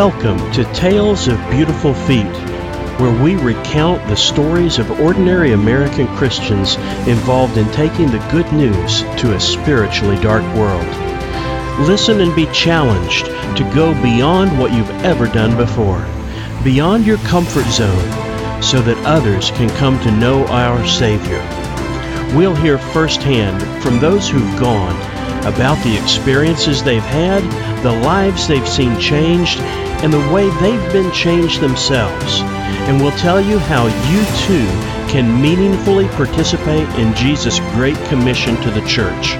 Welcome to Tales of Beautiful Feet, where we recount the stories of ordinary American Christians involved in taking the good news to a spiritually dark world. Listen and be challenged to go beyond what you've ever done before, beyond your comfort zone, so that others can come to know our Savior. We'll hear firsthand from those who've gone about the experiences they've had, the lives they've seen changed, and the way they've been changed themselves. And we'll tell you how you too can meaningfully participate in Jesus' great commission to the church.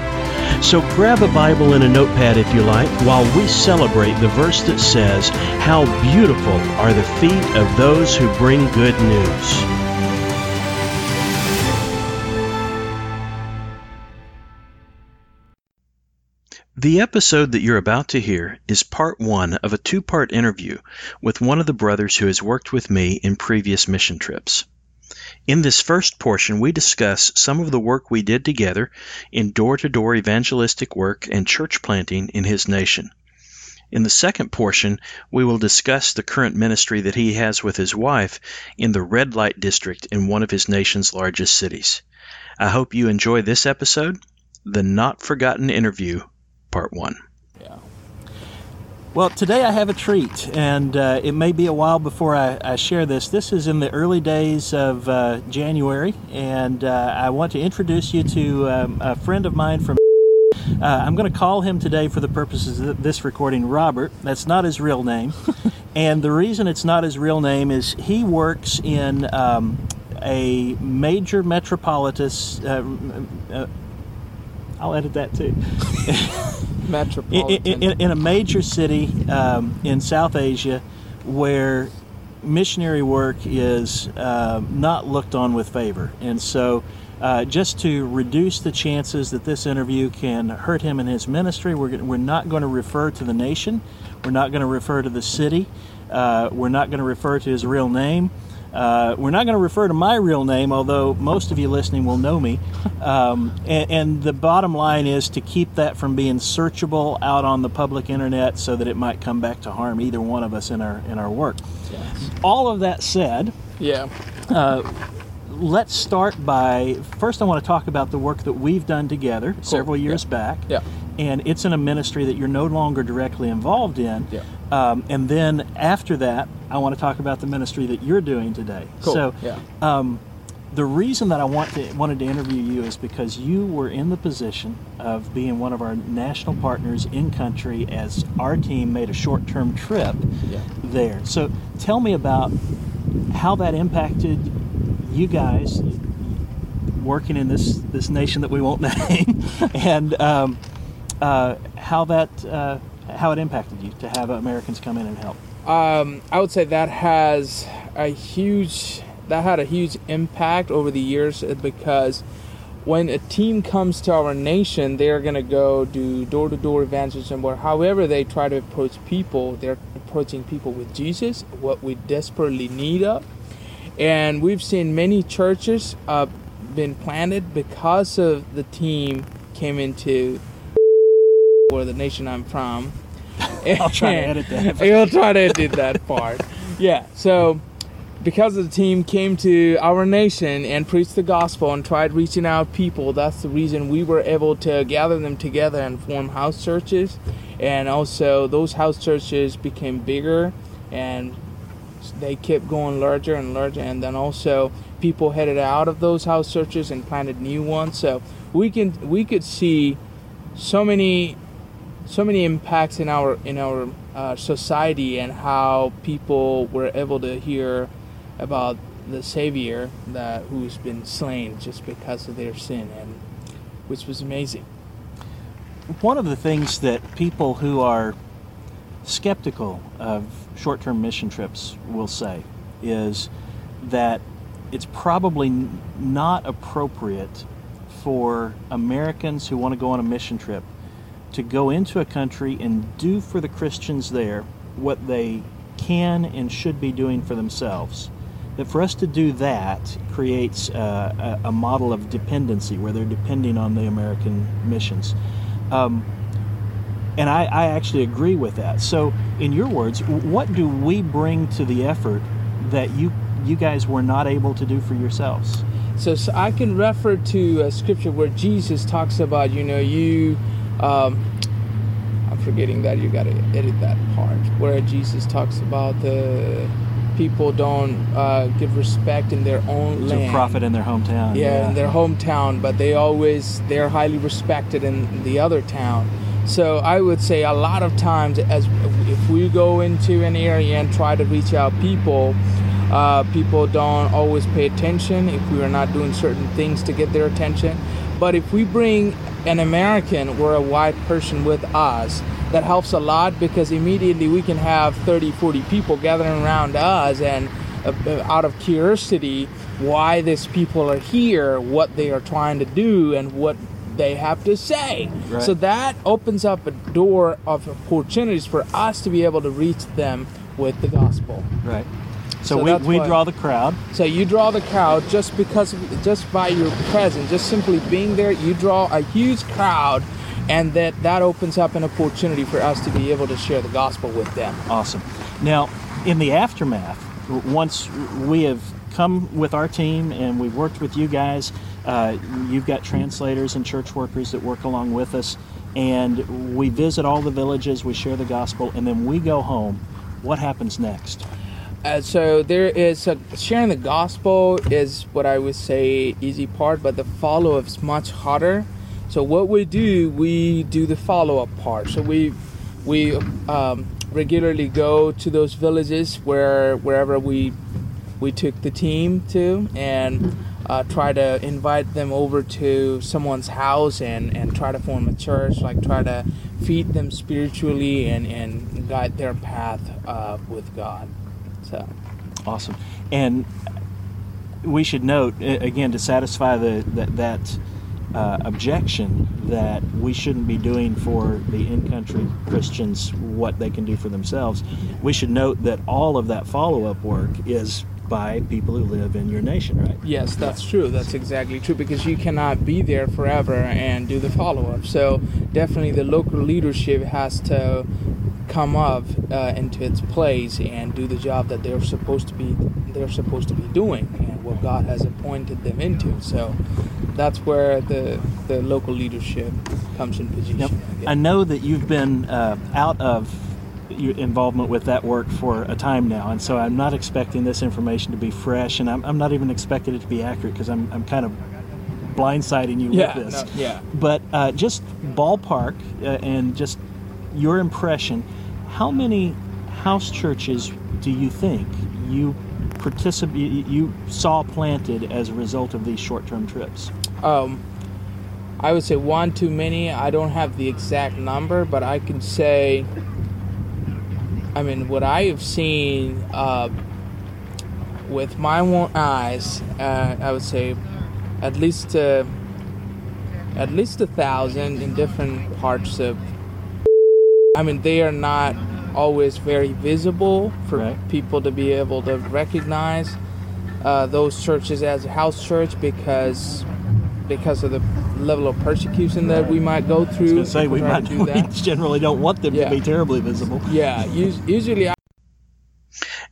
So grab a Bible and a notepad if you like while we celebrate the verse that says, How beautiful are the feet of those who bring good news. The episode that you're about to hear is part one of a two part interview with one of the brothers who has worked with me in previous mission trips. In this first portion, we discuss some of the work we did together in door to door evangelistic work and church planting in his nation. In the second portion, we will discuss the current ministry that he has with his wife in the red light district in one of his nation's largest cities. I hope you enjoy this episode, the Not Forgotten Interview part one. Yeah. Well, today I have a treat, and uh, it may be a while before I, I, share this. This is in the early days of uh, January, and uh, I want to introduce you to um, a friend of mine from. Uh, I'm going to call him today for the purposes of this recording Robert. That's not his real name. and the reason it's not his real name is he works in um, a major metropolitan uh, uh, I'll edit that too. Metropolitan. In, in, in, a major city um, in South Asia where missionary work is uh, not looked on with favor. And so, uh, just to reduce the chances that this interview can hurt him in his ministry, we're, we're not going to refer to the nation, we're not going to refer to the city, uh, we're not going to refer to his real name. Uh, we're not going to refer to my real name, although most of you listening will know me. Um, and, and, the bottom line is to keep that from being searchable out on the public internet, so that it might come back to harm either one of us in our in our work. Yes. All of that said, yeah. Uh, let's start by first. I want to talk about the work that we've done together cool. several years yeah. back. Yeah and it's in a ministry that you're no longer directly involved in. Yeah. Um, and then after that, I want to talk about the ministry that you're doing today. Cool. So, yeah. um, the reason that I want to, wanted to interview you is because you were in the position of being one of our national partners in country as our team made a short-term trip yeah. there. So, tell me about how that impacted you guys working in this this nation that we won't name, and um, uh, how that uh, how it impacted you to have Americans come in and help. Um, I would say that has a huge that had a huge impact over the years because when a team comes to our nation, they're gonna go do door to door evangelism, or however they try to approach people. They're approaching people with Jesus, what we desperately need of, and we've seen many churches uh, been planted because of the team came into or the nation I'm from. I'll try to edit that. You'll try to edit that part. Yeah. So because the team came to our nation and preached the gospel and tried reaching out people, that's the reason we were able to gather them together and form house churches. And also, those house churches became bigger and they kept going larger and larger. And then also, people headed out of those house churches and planted new ones. So we can we could see so many so many impacts in our in our uh, society and how people were able to hear about the Savior that who's been slain just because of their sin, and which was amazing. One of the things that people who are skeptical of short-term mission trips will say is that it's probably not appropriate for Americans who want to go on a mission trip to go into a country and do for the Christians there what they can and should be doing for themselves. That for us to do that creates a, a, model of dependency where they're depending on the American missions. Um, And I, I actually agree with that. So, in your words, what do we bring to the effort that you you guys were not able to do for yourselves? So, so I can refer to a scripture where Jesus talks about, you know, you. Um, I'm forgetting that you got to edit that part where Jesus talks about the people don't uh, give respect in their own To land. a prophet in their hometown. yeah, in their hometown, but they always they're highly respected in the other town. So I would say a lot of times, as if we go into an area and try to reach out people, uh, people don't always pay attention if we are not doing certain things to get their attention. But if we bring an American or a white person with us, that helps a lot because immediately we can have 30, 40 people gathering around us and uh, out of curiosity why these people are here, what they are trying to do, and what they have to say. Right. So that opens up a door of opportunities for us to be able to reach them with the gospel. Right. So, So we, we why- draw the crowd. So you draw the crowd just because, of, just by your presence, just simply being there, you draw a huge crowd, and that that opens up an opportunity for us to be able to share the gospel with them. Awesome. Now, in the aftermath, once we have come with our team and we've worked with you guys, uh, you've got translators and church workers that work along with us, and we visit all the villages, we share the gospel, and then we go home. What happens next? Uh, so there is a, sharing the gospel is what I would say easy part, but the follow up is much harder. So what we do, we do the follow up part. So we we um, regularly go to those villages where wherever we we took the team to and uh, try to invite them over to someone's house and, and try to form a church, like try to feed them spiritually and, and guide their path uh, with God. So, Awesome. And we should note again to satisfy the that that uh, objection that we shouldn't be doing for the in-country Christians what they can do for themselves. We should note that all of that follow-up work is by people who live in your nation, right? yes, that's true. That's exactly true because you cannot be there forever and do the follow up. So, definitely the local leadership has to come up uh, into its place and do the job that they're supposed to be they're supposed to be doing and what God has appointed them into. So that's where the the local leadership comes in position. Yep. I. I know that you've been uh, out of your involvement with that work for a time now, and so I'm not expecting this information to be fresh, and I'm, I'm not even expecting it to be accurate because I'm, I'm kind of blindsiding you yeah, with this. no, yeah. But uh, just ballpark uh, and just your impression, how many house churches do you think you participate you saw planted as a result of these short-term trips? Um, I would say one too many. I don't have the exact number, but I can say. I mean, what I have seen uh, with my own eyes, uh, I would say at least uh, at least a thousand in different parts of. I mean, they are not always very visible for Right. people to be able to recognize uh, those churches as a house church because because of the level of persecution that we might go I was through. going say we might to do we that. generally don't want them Yeah. to be terribly visible. Yeah, usually I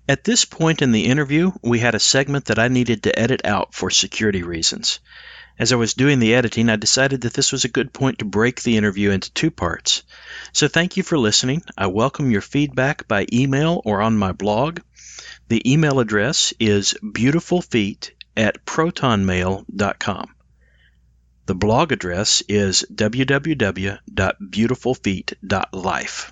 At this point in the interview, we had a segment that I needed to edit out for security reasons. As I was doing the editing, I decided that this was a good point to break the interview into two parts. So thank you for listening. I welcome your feedback by email or on my blog. The email address is beautifulfeet at protonmail.com. The blog address is www.beautifulfeet.life.